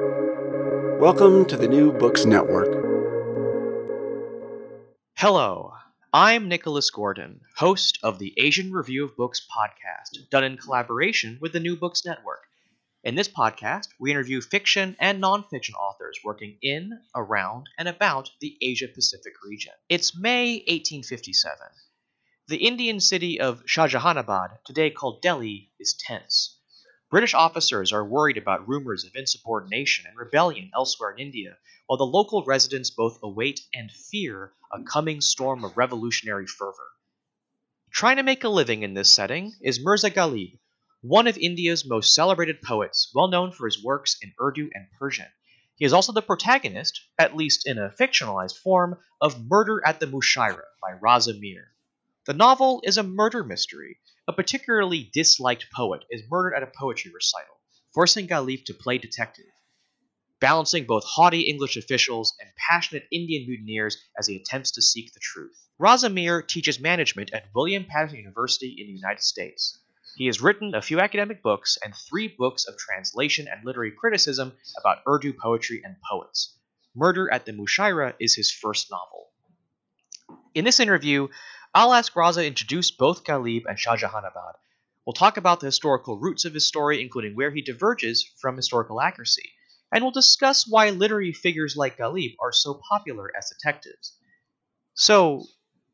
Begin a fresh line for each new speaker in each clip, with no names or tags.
Welcome to the New Books Network.
Hello, I'm Nicholas Gordon, host of the Asian Review of Books podcast, done in collaboration with the New Books Network. In this podcast, we interview fiction and nonfiction authors working in, around, and about the Asia Pacific region. It's May 1857. The Indian city of Shahjahanabad, today called Delhi, is tense. British officers are worried about rumors of insubordination and rebellion elsewhere in India, while the local residents both await and fear a coming storm of revolutionary fervor. Trying to make a living in this setting is Mirza Ghalib, one of India's most celebrated poets, well known for his works in Urdu and Persian. He is also the protagonist, at least in a fictionalized form, of Murder at the Mushaira by Raza Mir. The novel is a murder mystery. A particularly disliked poet is murdered at a poetry recital, forcing Ghalib to play detective, balancing both haughty English officials and passionate Indian mutineers as he attempts to seek the truth. Raza Mir teaches management at William Paterson University in the United States. He has written a few academic books and three books of translation and literary criticism about Urdu poetry and poets. Murder at the Mushaira is his first novel. In this interview, I'll ask Raza introduce both Ghalib and Shahjahanabad. We'll talk about the historical roots of his story, including where he diverges from historical accuracy, and we'll discuss why literary figures like Ghalib are so popular as detectives. So,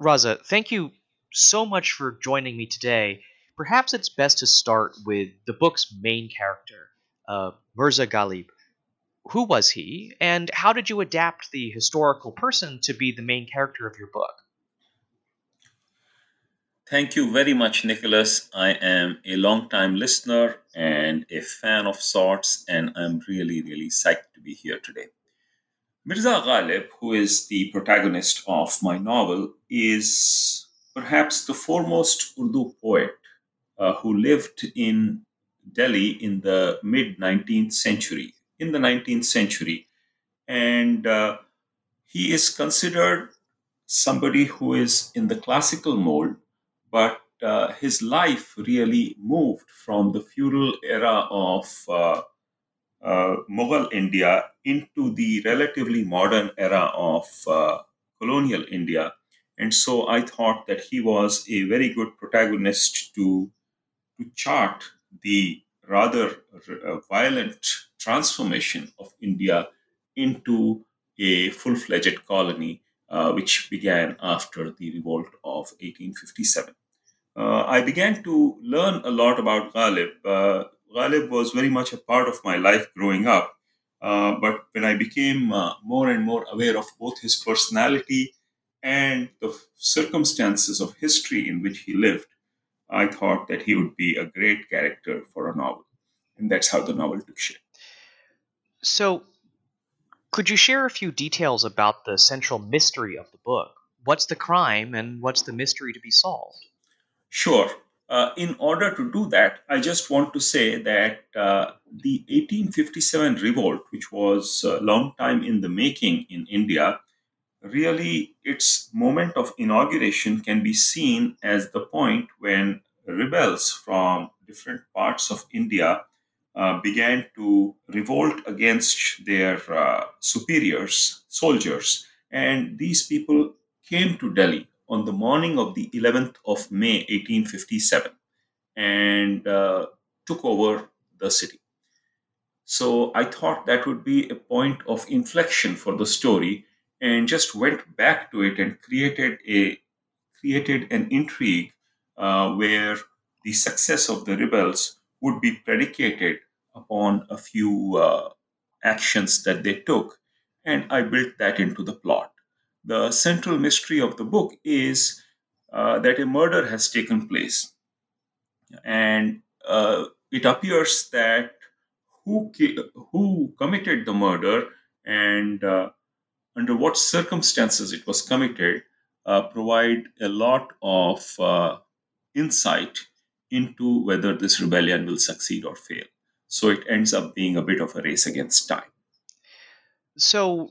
Raza, thank you so much for joining me today perhaps it's best to start with the book's main character, uh, Mirza Ghalib. Who was he, and how did you adapt the historical person to be the main character of your book?
Thank you very much, Nicholas. I am a long-time listener and a fan of sorts, and I'm really, really psyched to be here today. Mirza Ghalib, who is the protagonist of my novel, is perhaps the foremost Urdu poet uh, who lived in Delhi in the mid 19th century. In the 19th century, and uh, he is considered somebody who is in the classical mold, but uh, his life really moved from the feudal era of uh, uh, Mughal India into the relatively modern era of uh, colonial India. And so I thought that he was a very good protagonist to to chart the rather uh, violent transformation of India into a full fledged colony, uh, which began after the revolt of 1857. Uh, I began to learn a lot about Ghalib. Uh, Ghalib was very much a part of my life growing up, uh, but when I became uh, more and more aware of both his personality and the circumstances of history in which he lived, I thought that he would be a great character for a novel. And that's how the novel took shape.
So, could you share a few details about the central mystery of the book? What's the crime and what's the mystery to be solved?
Sure. Uh, in order to do that, I just want to say that uh, the 1857 revolt, which was a long time in the making in India, really its moment of inauguration can be seen as the point when rebels from different parts of India uh, began to revolt against their uh, superiors, soldiers, and these people came to Delhi on the morning of the 11th of May 1857 and uh, took over the city. So I thought that would be a point of inflection for the story and just went back to it and created a created an intrigue uh, where the success of the rebels would be predicated upon a few uh, actions that they took and i built that into the plot the central mystery of the book is uh, that a murder has taken place and uh, it appears that who who committed the murder and uh, under what circumstances it was committed uh, provide a lot of uh, insight into whether this rebellion will succeed or fail. So it ends up being a bit of a race against time.
So,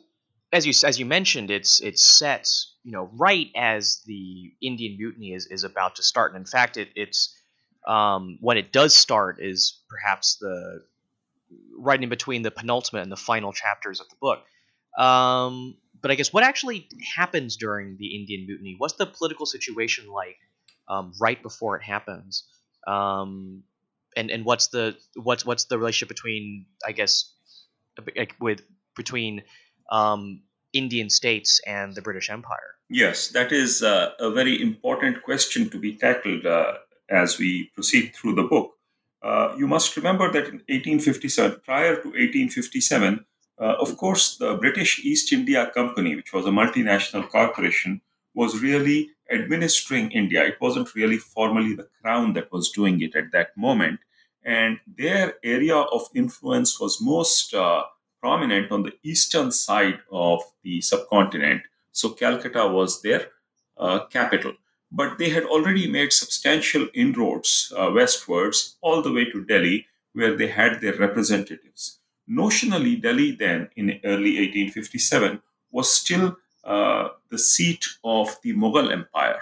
as you as you mentioned, it's it's set you know right as the Indian Mutiny is, is about to start, and in fact, it, it's um, when it does start is perhaps the right in between the penultimate and the final chapters of the book. Um, but I guess what actually happens during the Indian Mutiny? What's the political situation like um, right before it happens? Um, and and what's the what's what's the relationship between I guess like with between um, Indian states and the British Empire?
Yes, that is uh, a very important question to be tackled uh, as we proceed through the book. Uh, you must remember that in 1857, prior to 1857, uh, of course, the British East India Company, which was a multinational corporation, was really administering India. It wasn't really formally the crown that was doing it at that moment. And their area of influence was most uh, prominent on the eastern side of the subcontinent. So Calcutta was their uh, capital. But they had already made substantial inroads uh, westwards, all the way to Delhi, where they had their representatives. Notionally, Delhi then, in early 1857, was still uh, the seat of the Mughal Empire.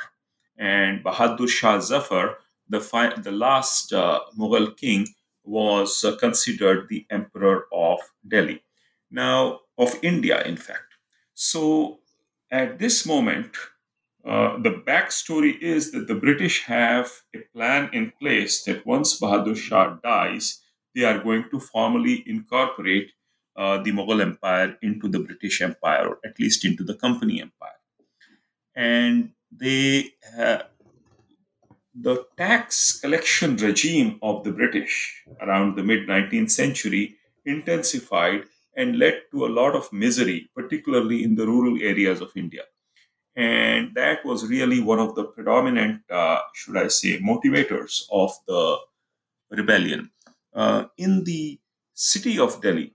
And Bahadur Shah Zafar, the, fi- the last uh, Mughal king, was uh, considered the emperor of Delhi. Now, of India, in fact. So, at this moment, uh, the backstory is that the British have a plan in place that once Bahadur Shah dies, they are going to formally incorporate uh, the Mughal Empire into the British Empire, or at least into the Company Empire. And they, uh, the tax collection regime of the British around the mid 19th century intensified and led to a lot of misery, particularly in the rural areas of India. And that was really one of the predominant, uh, should I say, motivators of the rebellion. Uh, in the city of Delhi,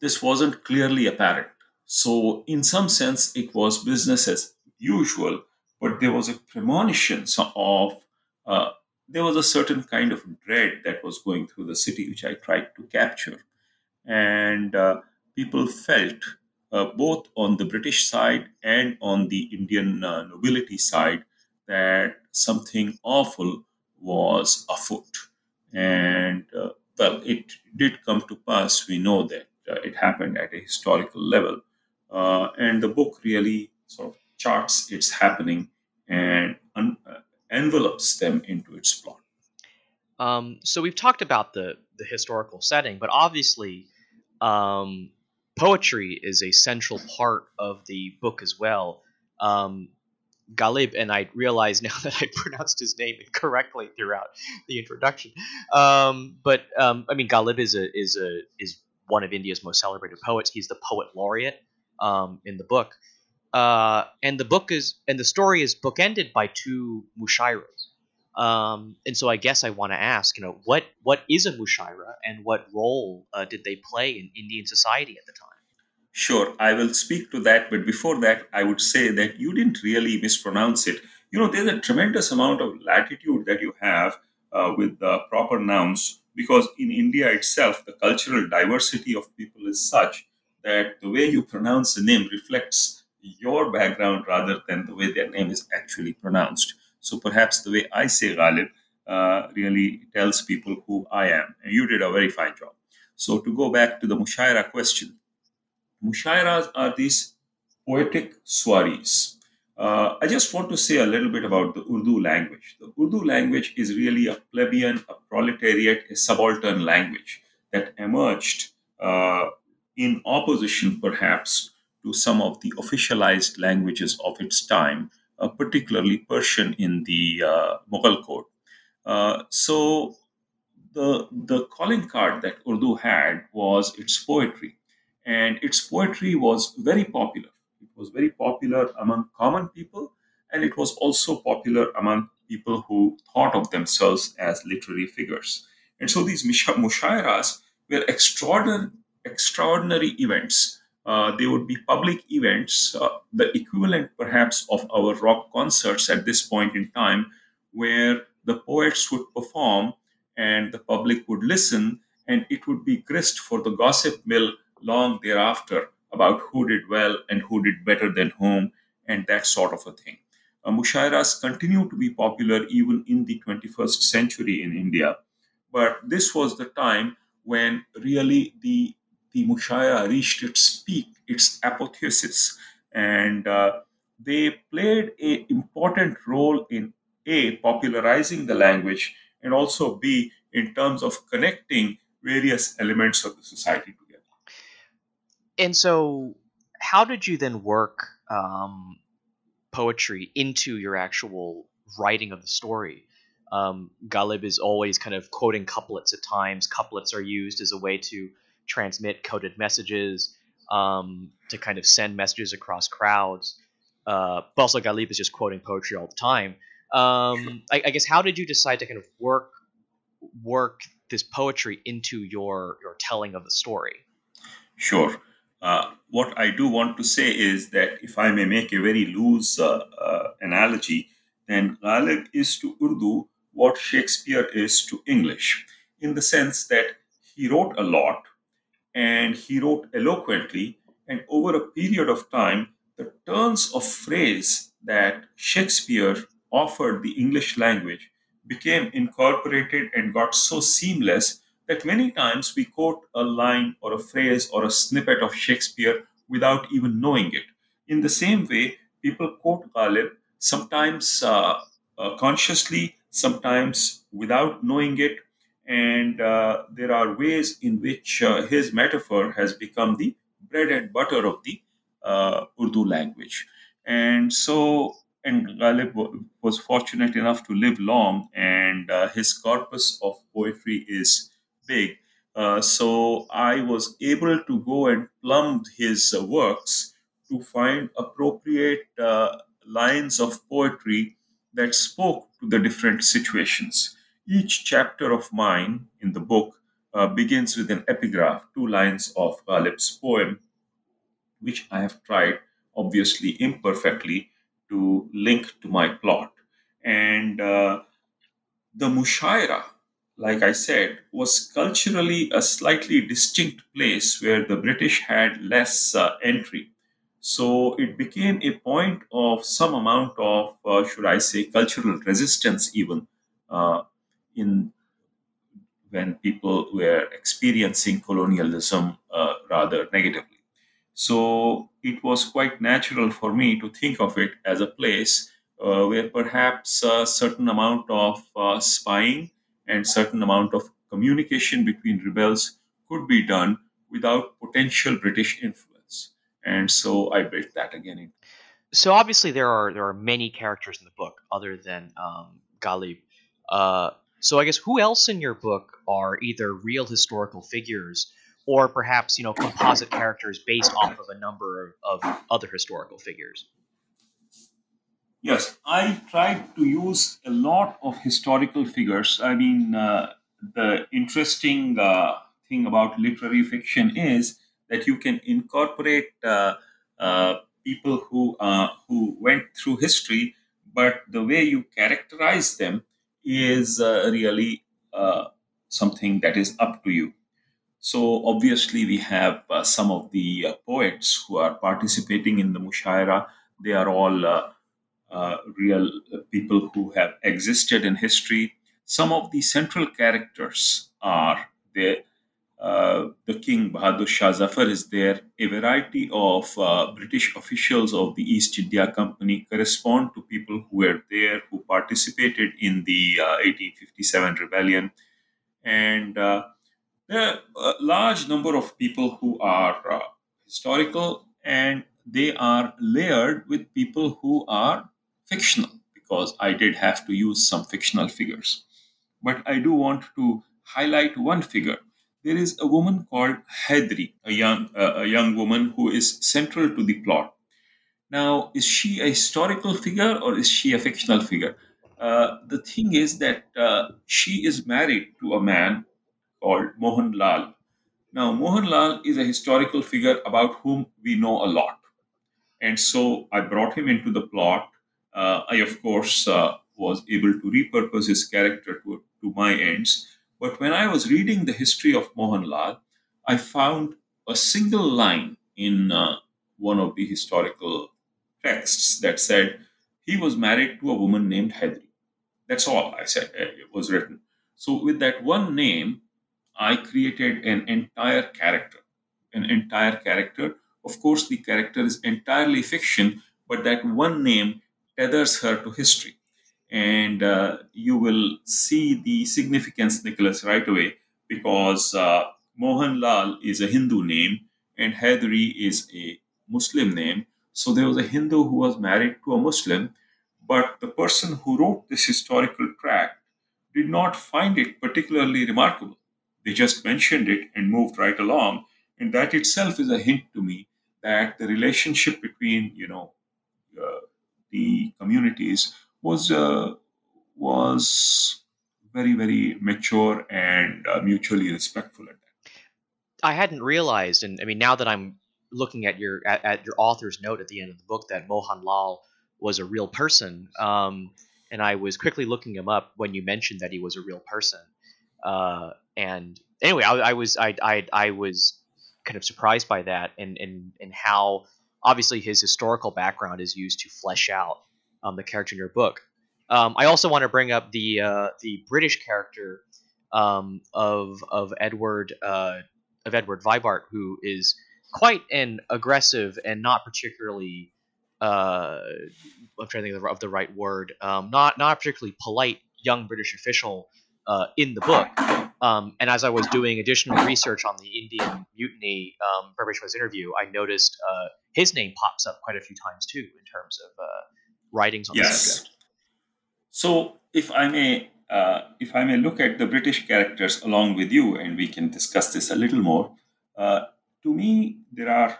this wasn't clearly apparent. So, in some sense, it was business as usual, but there was a premonition of, uh, there was a certain kind of dread that was going through the city, which I tried to capture. And uh, people felt, uh, both on the British side and on the Indian uh, nobility side, that something awful was afoot. And uh, well, it did come to pass. We know that uh, it happened at a historical level. Uh, and the book really sort of charts its happening and un- envelopes them into its plot.
Um, so we've talked about the the historical setting, but obviously, um, poetry is a central part of the book as well. Um, Ghalib, and I realize now that I pronounced his name incorrectly throughout the introduction. Um, but um, I mean, Ghalib is a is a is one of India's most celebrated poets. He's the poet laureate um, in the book, uh, and the book is and the story is bookended by two mushairas. Um, and so I guess I want to ask, you know, what what is a mushaira and what role uh, did they play in Indian society at the time?
Sure, I will speak to that, but before that, I would say that you didn't really mispronounce it. You know, there's a tremendous amount of latitude that you have uh, with the proper nouns because in India itself, the cultural diversity of people is such that the way you pronounce a name reflects your background rather than the way their name is actually pronounced. So perhaps the way I say Ghalib uh, really tells people who I am. And you did a very fine job. So to go back to the Mushaira question, Mushairas are these poetic soirees. Uh, I just want to say a little bit about the Urdu language. The Urdu language is really a plebeian, a proletariat, a subaltern language that emerged uh, in opposition, perhaps, to some of the officialized languages of its time, particularly Persian in the uh, Mughal court. Uh, so, the, the calling card that Urdu had was its poetry and its poetry was very popular. It was very popular among common people, and it was also popular among people who thought of themselves as literary figures. And so these mushairas were extraordinary, extraordinary events. Uh, they would be public events, uh, the equivalent perhaps of our rock concerts at this point in time, where the poets would perform and the public would listen, and it would be grist for the gossip mill long thereafter about who did well and who did better than whom, and that sort of a thing. Uh, mushairas continue to be popular even in the 21st century in India, but this was the time when really the the Mushaira reached its peak, its apotheosis, and uh, they played an important role in a popularizing the language and also b in terms of connecting various elements of the society together.
And so, how did you then work um, poetry into your actual writing of the story? Um, Ghalib is always kind of quoting couplets at times. Couplets are used as a way to transmit coded messages, um, to kind of send messages across crowds. Uh, but also, Ghalib is just quoting poetry all the time. Um, I, I guess how did you decide to kind of work work this poetry into your your telling of the story?
Sure. Uh, what I do want to say is that if I may make a very loose uh, uh, analogy, then Ghalib is to Urdu what Shakespeare is to English, in the sense that he wrote a lot and he wrote eloquently, and over a period of time, the turns of phrase that Shakespeare offered the English language became incorporated and got so seamless that many times we quote a line or a phrase or a snippet of Shakespeare without even knowing it. In the same way, people quote Ghalib sometimes uh, uh, consciously, sometimes without knowing it. And uh, there are ways in which uh, his metaphor has become the bread and butter of the uh, Urdu language. And so, and Ghalib was fortunate enough to live long, and uh, his corpus of poetry is big. Uh, so I was able to go and plumb his uh, works to find appropriate lines of poetry that spoke to the different situations. Each chapter of mine in the book uh, begins with an epigraph, two lines of Ghalib's poem, which I have tried, obviously imperfectly, to link to my plot. And uh, the Mushaira, like I said, was culturally a slightly distinct place where the British had less uh, entry. So it became a point of some amount of, uh, should I say, cultural resistance, even uh, in when people were experiencing colonialism uh, rather negatively. So it was quite natural for me to think of it as a place uh, where perhaps a certain amount of uh, spying and certain amount of communication between rebels could be done without potential British influence. And so I built that again.
So obviously there are there are many characters in the book other than um, Ghalib. Uh, so I guess who else in your book are either real historical figures or perhaps you know composite characters based off of a number of, of other historical figures?
Yes, I tried to use a lot of historical figures. I mean, uh, the interesting uh, thing about literary fiction is that you can incorporate uh, uh people who uh, who went through history, but the way you characterize them is uh, really something that is up to you. So obviously, we have some of the poets who are participating in the Mushaira. They are all uh, real people who have existed in history. Some of the central characters are there. Uh, the King Bahadur Shah Zafar is there. A variety of uh, British officials of the East India Company correspond to people who were there, who participated in the 1857 uh, rebellion. And uh, there are a large number of people who are uh, historical and they are layered with people who are fictional because I did have to use some fictional figures. But I do want to highlight one figure. There is a woman called Haidari, a young, uh, a young woman who is central to the plot. Now, is she a historical figure or is she a fictional figure? Uh, the thing is that uh, she is married to a man called Mohan Lal. Now, Mohan Lal is a historical figure about whom we know a lot. And so I brought him into the plot uh, I, of course, uh, was able to repurpose his character to, to my ends. But when I was reading the history of Mohanlal, I found a single line in uh, one of the historical texts that said he was married to a woman named Haidari. That's all I said. Uh, it was written. So with that one name, I created an entire character, an entire character. Of course, the character is entirely fiction, but that one name tethers her to history. And uh, you will see the significance, Nicholas, right away, because uh, Mohan Lal is a Hindu name and Haidari is a Muslim name. So there was a Hindu who was married to a Muslim, but the person who wrote this historical tract did not find it particularly remarkable. They just mentioned it and moved right along. And that itself is a hint to me that the relationship between, you know, uh, the communities was uh, was very very mature and uh, mutually respectful at that.
I hadn't realized, and I mean now that I'm looking at your at, at your author's note at the end of the book that Mohan Lal was a real person, um, and I was quickly looking him up when you mentioned that he was a real person. Uh, and anyway, I, I was I, I I was kind of surprised by that, and and and how obviously his historical background is used to flesh out um, the character in your book. Um, I also want to bring up the uh, the British character um, of of Edward uh, of Edward Vibart, who is quite an aggressive and not particularly uh, I'm trying to think of the, right word, um, not not particularly polite young British official uh, in the book. Um, and as I was doing additional research on the Indian mutiny um, preparation for this interview, I noticed uh, his name pops up quite a few times too in terms of uh, writings on yes. the subject.
So, if I may, uh, if I may look at the British characters along with you, and we can discuss this a little more. Uh, to me, there are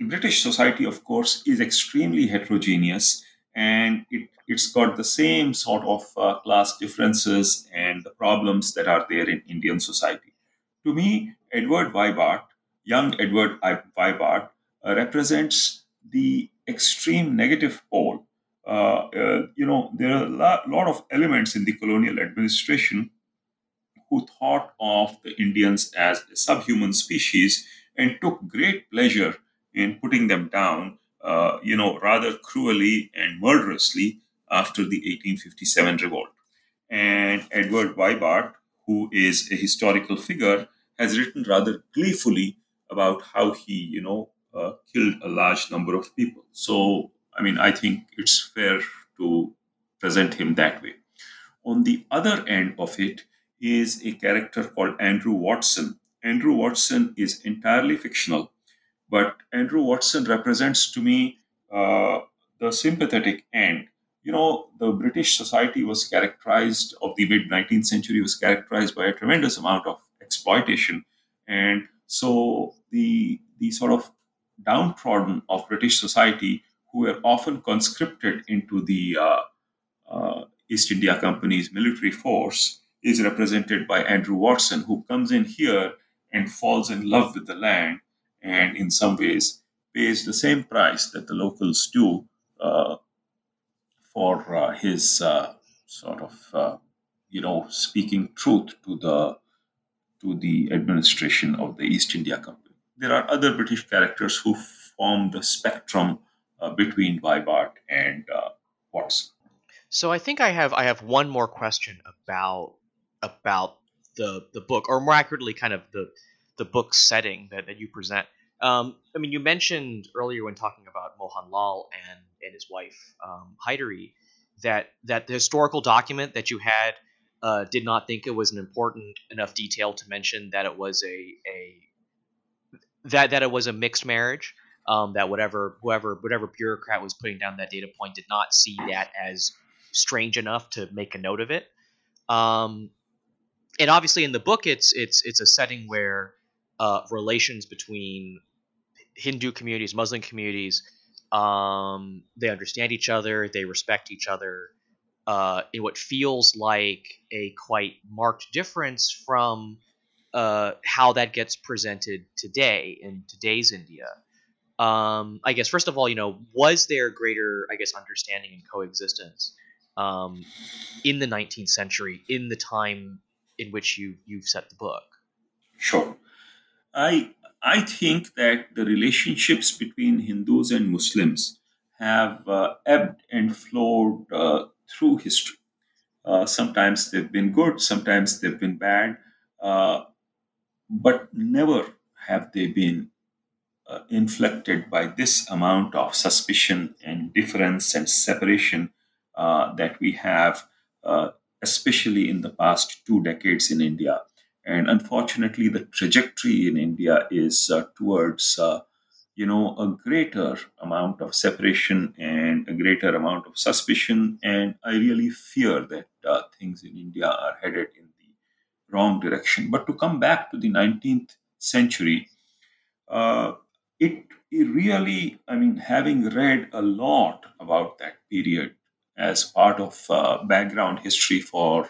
British society, of course, is extremely heterogeneous, and it it's got the same sort of uh, class differences and the problems that are there in Indian society. To me, Edward Vibart, young Edward Vibart, uh, represents the extreme negative pole. Uh, uh, you know, there are a lot, lot of elements in the colonial administration who thought of the Indians as a subhuman species and took great pleasure in putting them down, uh, you know, rather cruelly and murderously after the 1857 revolt. And Edward Vibart, who is a historical figure, has written rather gleefully about how he, you know, uh, killed a large number of people. So, I mean, I think it's fair to present him that way. On the other end of it is a character called Andrew Watson. Andrew Watson is entirely fictional, but Andrew Watson represents to me uh, the sympathetic end you know, the British society was characterized, of the mid 19th century, was characterized by a tremendous amount of exploitation. And so the, the sort of downtrodden of British society, who were often conscripted into the uh, uh, East India Company's military force, is represented by Andrew Watson, who comes in here and falls in love with the land and, in some ways, pays the same price that the locals do uh, for uh, his uh, sort of uh, you know speaking truth to the to the administration of the East India Company. There are other British characters who form the spectrum between Vibart and uh, Watson.
So I think I have I have one more question about about the the book, or more accurately, kind of the the book setting that, that you present. Um, I mean, you mentioned earlier when talking about Mohan Lal and, and his wife um, Haidari that that the historical document that you had uh, did not think it was an important enough detail to mention that it was a a that that it was a mixed marriage. Um, that whatever whoever whatever bureaucrat was putting down that data point did not see that as strange enough to make a note of it. Um, and obviously, in the book, it's it's it's a setting where uh, relations between Hindu communities, Muslim communities, um, they understand each other, they respect each other. Uh, in what feels like a quite marked difference from uh, how that gets presented today in today's India. Um, I guess first of all, you know, was there greater, I guess, understanding and coexistence um, in the 19th century, in the time in which you you've set the book?
Sure. I I think that the relationships between Hindus and Muslims have uh, ebbed and flowed uh, through history. Uh, sometimes they've been good, sometimes they've been bad. Uh, but never have they been uh, inflected by this amount of suspicion and difference and separation uh, that we have, uh, especially in the past two decades in India. And unfortunately, the trajectory in India is uh, towards, uh, you know, a greater amount of separation and a greater amount of suspicion. And I really fear that uh, things in India are headed in the wrong direction. But to come back to the 19th century, uh, it, it really, I mean, having read a lot about that period as part of uh, background history for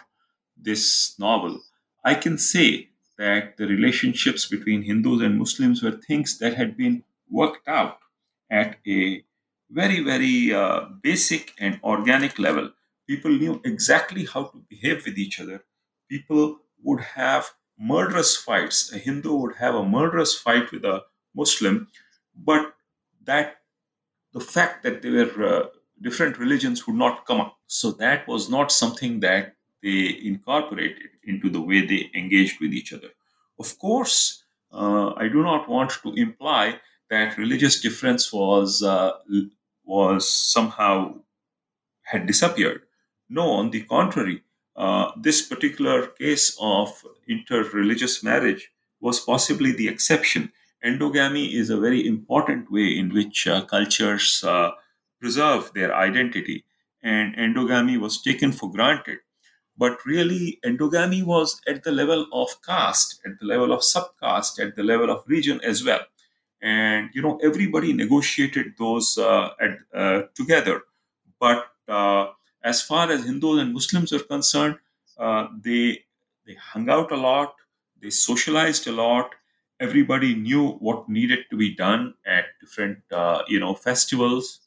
this novel, I can say that the relationships between Hindus and Muslims were things that had been worked out at a very, very uh, basic and organic level. People knew exactly how to behave with each other. People would have murderous fights. A Hindu would have a murderous fight with a Muslim, but that the fact that they were uh, different religions would not come up. So that was not something that they incorporated into the way they engaged with each other. Of course, uh, I do not want to imply that religious difference was uh, was somehow had disappeared. No, on the contrary, uh, this particular case of interreligious marriage was possibly the exception. Endogamy is a very important way in which uh, cultures uh, preserve their identity, and endogamy was taken for granted. But really, endogamy was at the level of caste, at the level of subcaste, at the level of region as well. And you know, everybody negotiated those uh, at, uh, together. But uh, as far as Hindus and Muslims are concerned, uh, they they hung out a lot, they socialized a lot. Everybody knew what needed to be done at different uh, you know festivals,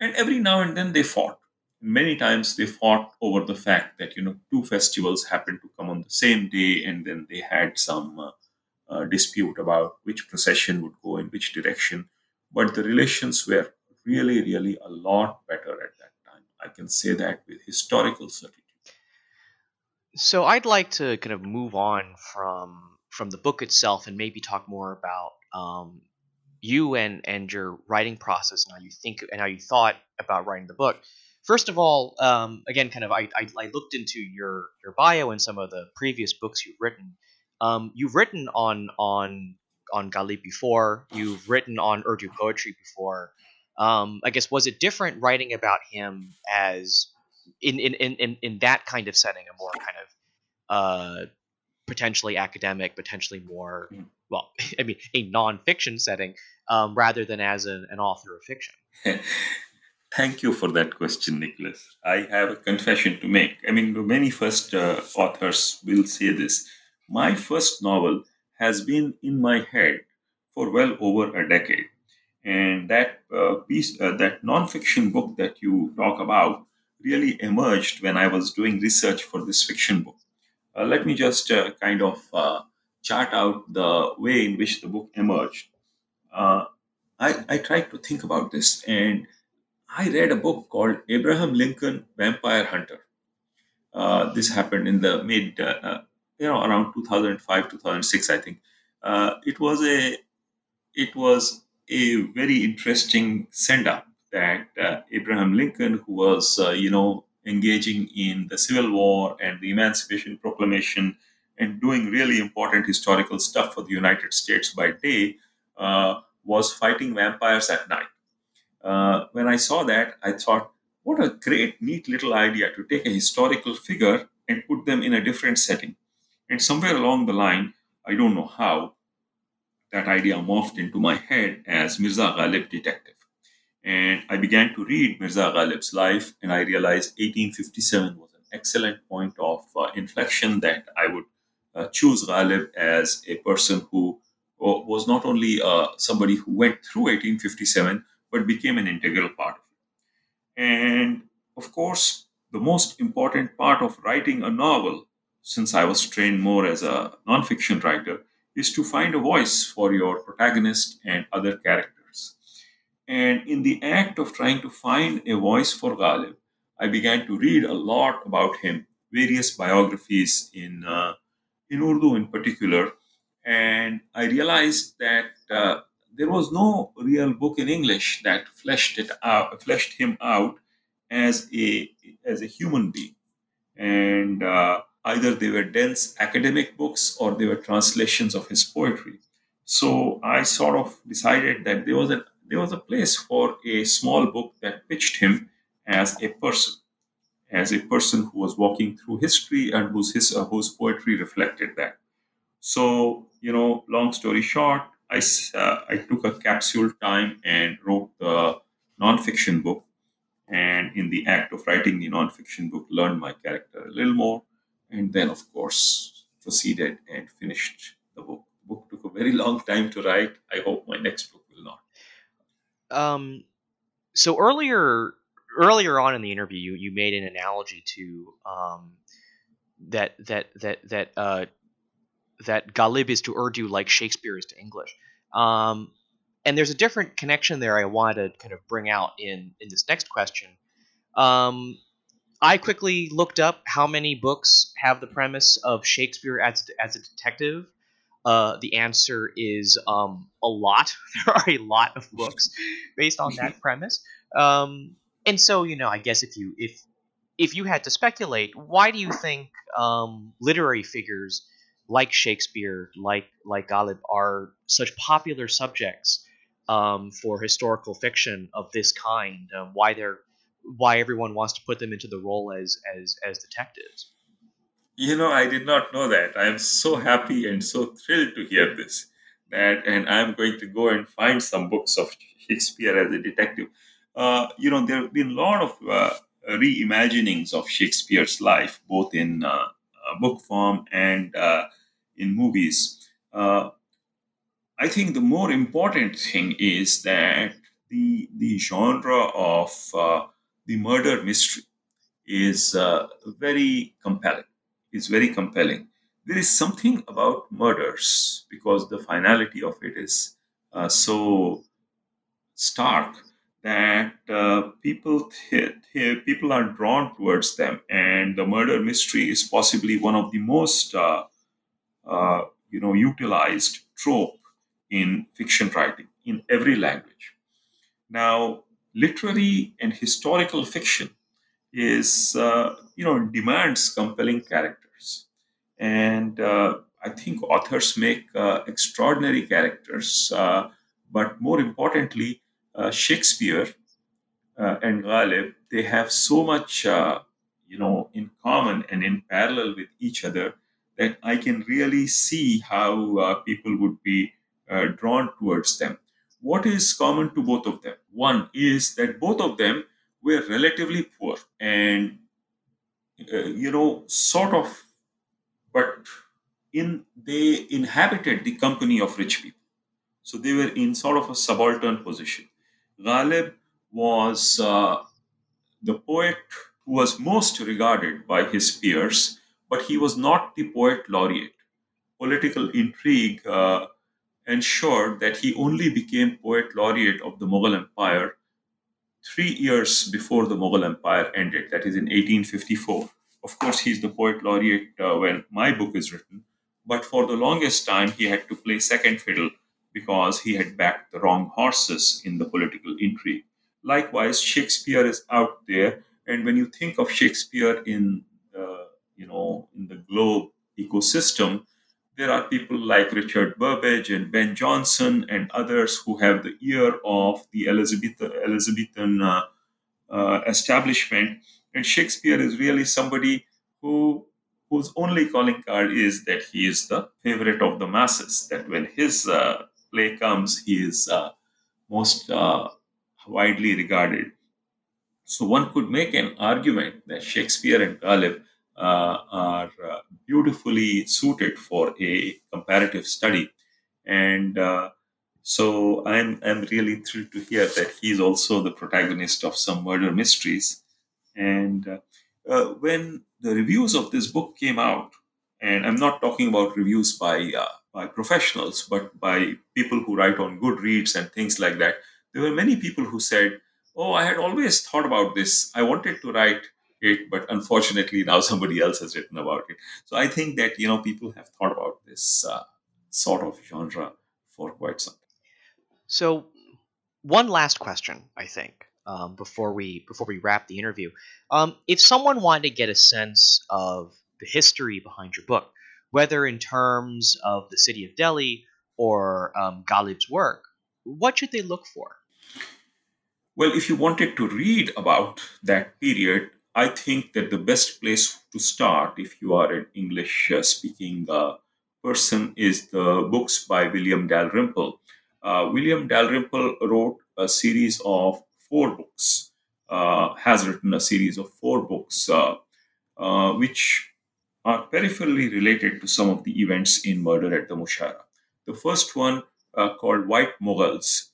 and every now and then they fought. Many times they fought over the fact that you know two festivals happened to come on the same day and then they had some uh, uh, dispute about which procession would go in which direction. But the relations were really really a lot better at that time. I can say that with historical certainty.
So i'd like to kind of move on from from the book itself and maybe talk more about um, you and and your writing process and how you think and how you thought about writing the book First of all, um, again, kind of, I, I, I, looked into your your bio and some of the previous books you've written. Um, you've written on on on Ghalib before. You've written on Urdu poetry before. Um, I guess was it different writing about him as in in, in, in that kind of setting, a more kind of uh, potentially academic, potentially more hmm. well, I mean, a nonfiction setting, um, rather than as an, an author of fiction.
Thank you for that question, Nicholas. I have a confession to make. I mean, many first uh, authors will say this. My first novel has been in my head for well over a decade. And that uh, piece, uh, that nonfiction book that you talk about, really emerged when I was doing research for this fiction book. Uh, let me just uh, kind of uh, chart out the way in which the book emerged. I, I tried to think about this, and I read a book called Abraham Lincoln Vampire Hunter. Uh, this happened in the mid, uh, you know, around 2005, 2006, I think. Uh, it was a, it was a very interesting send up that Abraham Lincoln, who was, you know, engaging in the Civil War and the Emancipation Proclamation and doing really important historical stuff for the United States by day, was fighting vampires at night uh, when I saw that, I thought, what a great, neat little idea to take a historical figure and put them in a different setting. And somewhere along the line, I don't know how, that idea morphed into my head as Mirza Ghalib detective. And I began to read Mirza Ghalib's life, and I realized 1857 was an excellent point of uh, inflection that I would uh, choose Ghalib as a person who uh, was not only uh, somebody who went through 1857, but became an integral part of it. And of course, the most important part of writing a novel, since I was trained more as a nonfiction writer, is to find a voice for your protagonist and other characters. And in the act of trying to find a voice for Ghalib, I began to read a lot about him, various biographies in, uh, in Urdu in particular, and I realized that uh, there was no real book in English that fleshed it out, fleshed him out as a as a human being, and uh, either they were dense academic books or they were translations of his poetry. So I sort of decided that there was a there was a place for a small book that pitched him as a person, as a person who was walking through history and whose his, uh, whose poetry reflected that. So you know, long story short, I uh, I took a capsule time and wrote the nonfiction book, and in the act of writing the nonfiction book, learned my character a little more, and then of course proceeded and finished the book. The book took a very long time to write. I hope my next book.
Um, so earlier earlier on in the interview, you, you made an analogy to um, that that that that uh, that Ghalib is to Urdu like Shakespeare is to English. Um, and there's a different connection there I wanted to kind of bring out in in this next question. Um, I quickly looked up how many books have the premise of Shakespeare as as a detective. Uh, the answer is um, a lot. There are a lot of books based on that premise. Um, and so, you know, I guess if you if if you had to speculate, why do you think um, literary figures like Shakespeare, like like Ghalib, are such popular subjects um, for historical fiction of this kind? Um, why they're why everyone wants to put them into the role as as as detectives?
You know, I did not know that. I am so happy and so thrilled to hear this. That, and I'm going to go and find some books of Shakespeare as a detective. Uh, you know, there have been a lot of uh, reimaginings of Shakespeare's life, both in uh, uh book form and uh, in movies. Uh, I think the more important thing is that the the genre of the murder mystery is very compelling is very compelling. There is something about murders because the finality of it is uh, so stark that uh, people th- th- people are drawn towards them, and the murder mystery is possibly one of the most uh, uh you know utilized trope in fiction writing in every language. Now, literary and historical fiction is uh, you know demands compelling characters and uh, i think authors make uh, extraordinary characters uh, but more importantly uh, shakespeare uh, and Ghalib, they have so much you know in common and in parallel with each other that i can really see how people would be drawn towards them. What is common to both of them? One is that both of them were relatively poor and uh, you know sort of but in they inhabited the company of rich people. So they were in sort of a subaltern position. Ghalib was uh, the poet who was most regarded by his peers but he was not the poet laureate. Political intrigue uh, ensured that he only became poet laureate of the mughal empire three years before the Mughal Empire ended, that is in 1854. Of course, he's the poet laureate uh, when my book is written, but for the longest time, he had to play second fiddle because he had backed the wrong horses in the political intrigue. Likewise, Shakespeare is out there, and when you think of Shakespeare in the, you know in the globe ecosystem, there are people like Richard Burbage and Ben Jonson and others who have the ear of the Elizabethan, Elizabethan uh, uh, establishment. And Shakespeare is really somebody who whose only calling card is that he is the favorite of the masses. That when his uh, play comes, he is uh, most uh, widely regarded. So one could make an argument that Shakespeare and Ghalib uh, are uh, beautifully suited for a comparative study. And uh, so I'm, I'm really thrilled to hear that he's also the protagonist of some murder mysteries. And uh, when the reviews of this book came out, and I'm not talking about reviews by uh, by professionals, but by people who write on Goodreads and things like that, there were many people who said, "Oh, I had always thought about this. I wanted to write it, but unfortunately now somebody else has written about it. So I think that you know people have thought about this uh, sort of genre for quite some time.
So, one last question, I think, um, before we before we wrap the interview. Um, if someone wanted to get a sense of the history behind your book, whether in terms of the city of Delhi or um, Ghalib's work, what should they look for?
Well, if you wanted to read about that period, I think that the best place to start, if you are an English speaking uh, person, is the books by William Dalrymple. Uh, William Dalrymple wrote a series of four books, uh, has written a series of four books, uh, uh, which are peripherally related to some of the events in Murder at the Mushaira. The first one, uh, called White Mughals,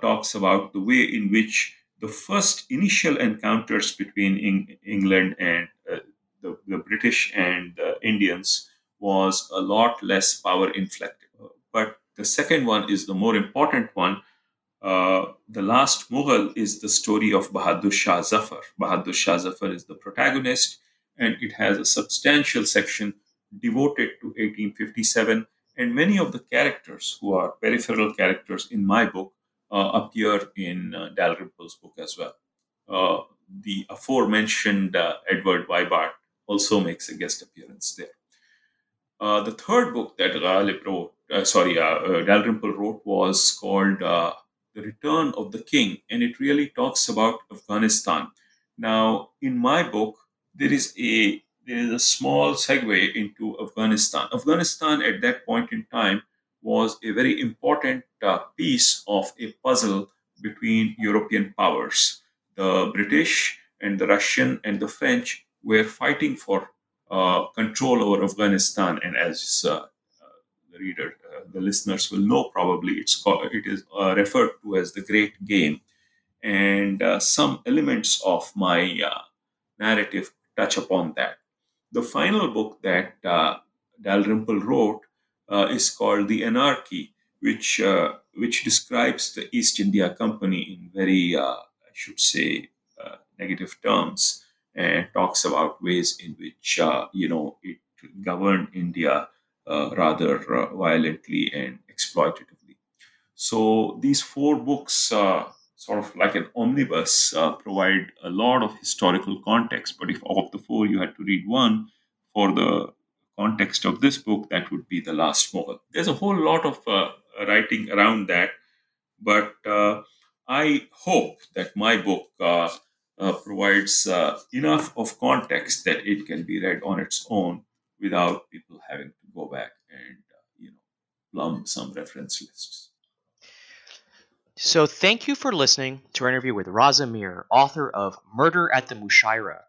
talks about the way in which the first initial encounters between Eng- England and uh, the, the, British and uh, Indians was a lot less power inflected. But the second one is the more important one. Uh, the last Mughal is the story of Bahadur Shah Zafar. Bahadur Shah Zafar is the protagonist, and it has a substantial section devoted to 1857. And many of the characters who are peripheral characters in my book uh, appear in uh, Dalrymple's book as well. Uh, the aforementioned Edward Vibart also makes a guest appearance there. the third book that Ghalib wrote, sorry, Dalrymple wrote was called The Return of the King, and it really talks about Afghanistan. Now, in my book, there is a there is a small segue into Afghanistan. Afghanistan at that point in time was a very important uh, piece of a puzzle between European powers. The British and the Russian and the French were fighting for uh, control over Afghanistan, and as uh, uh the reader, uh, the listeners will know, probably it's called, it is uh, referred to as the Great Game, and some elements of my narrative touch upon that. The final book that Dalrymple wrote uh, is called the Anarchy, which uh, which describes the East India Company in very, uh, I should say, uh, negative terms, and talks about ways in which uh, you know it governed India uh, rather violently and exploitatively. So these four books, sort of like an omnibus, provide a lot of historical context. But if of the four you had to read one for the context of this book, that would be The Last Mughal. There's a whole lot of uh, writing around that, but uh, I hope that my book uh, uh provides uh, enough of context that it can be read on its own without people having go back and uh, you know plumb some reference lists.
So, thank you for listening to our interview with Raza Mir, author of Murder at the Mushaira.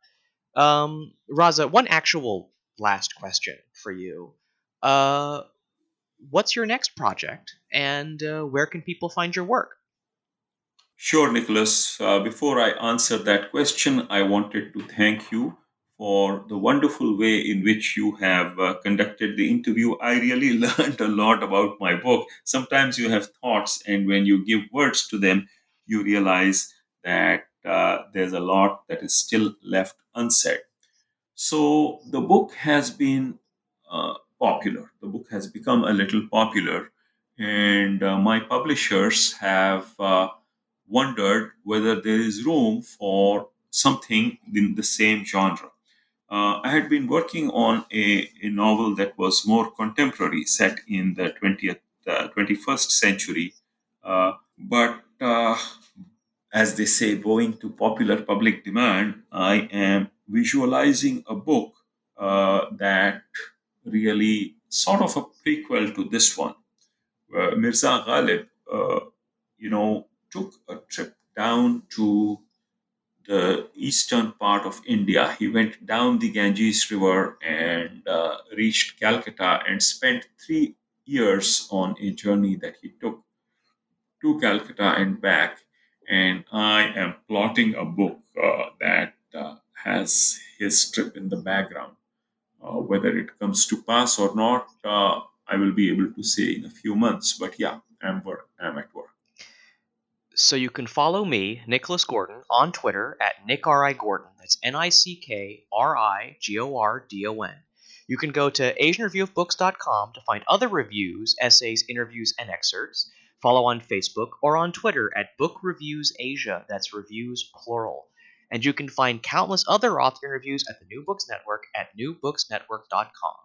Um, Raza, one actual last question for you. Uh, what's your next project, and uh, where can people find your work?
Sure, Nicholas. Uh, before I answer that question, I wanted to thank you for the wonderful way in which you have uh, conducted the interview. I really learned a lot about my book. Sometimes you have thoughts, and when you give words to them, you realize that uh, there's a lot that is still left unsaid. So the book has been uh, popular. The book has become a little popular, and uh, my publishers have uh, wondered whether there is room for something in the same genre. Uh, I had been working on a, a, novel that was more contemporary, set in the 20th, 21st uh, century, uh, but as they say, owing to popular public demand, I am visualizing a book uh, that really sort of a prequel to this one. Uh, Mirza Ghalib, uh, you know, took a trip down to the eastern part of India. He went down the Ganges River and uh, reached Calcutta and spent three years on a journey that he took to Calcutta and back. And I am plotting a book uh, that uh, has his trip in the background. Uh, whether it comes to pass or not, uh, I will be able to say in a few months. But yeah, I'm. I'm at.
So you can follow me, Nicholas Gordon, on Twitter at Nick R I Gordon. That's N I C K R I G O R D O N. You can go to AsianReviewOfBooks.com to find other reviews, essays, interviews, and excerpts. Follow on Facebook or on Twitter at Book Reviews Asia. That's reviews plural. And you can find countless other author interviews at the New Books Network at newbooksnetwork.com.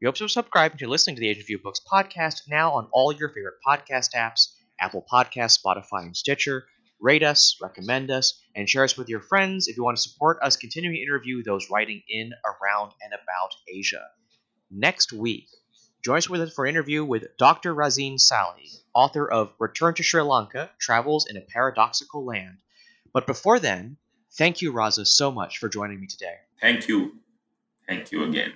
We hope you're subscribing to listening to the Asian Review Books podcast now on all your favorite podcast apps Apple Podcasts, Spotify, and Stitcher. Rate us, recommend us, and share us with your friends if you want to support us continuing to interview those writing in, around, and about Asia. Next week, join us with us for an interview with Dr. Razeen Sally, author of Return to Sri Lanka Travels in a Paradoxical Land. But before then, thank you, Raza, so much for joining me today.
Thank you. Thank you again.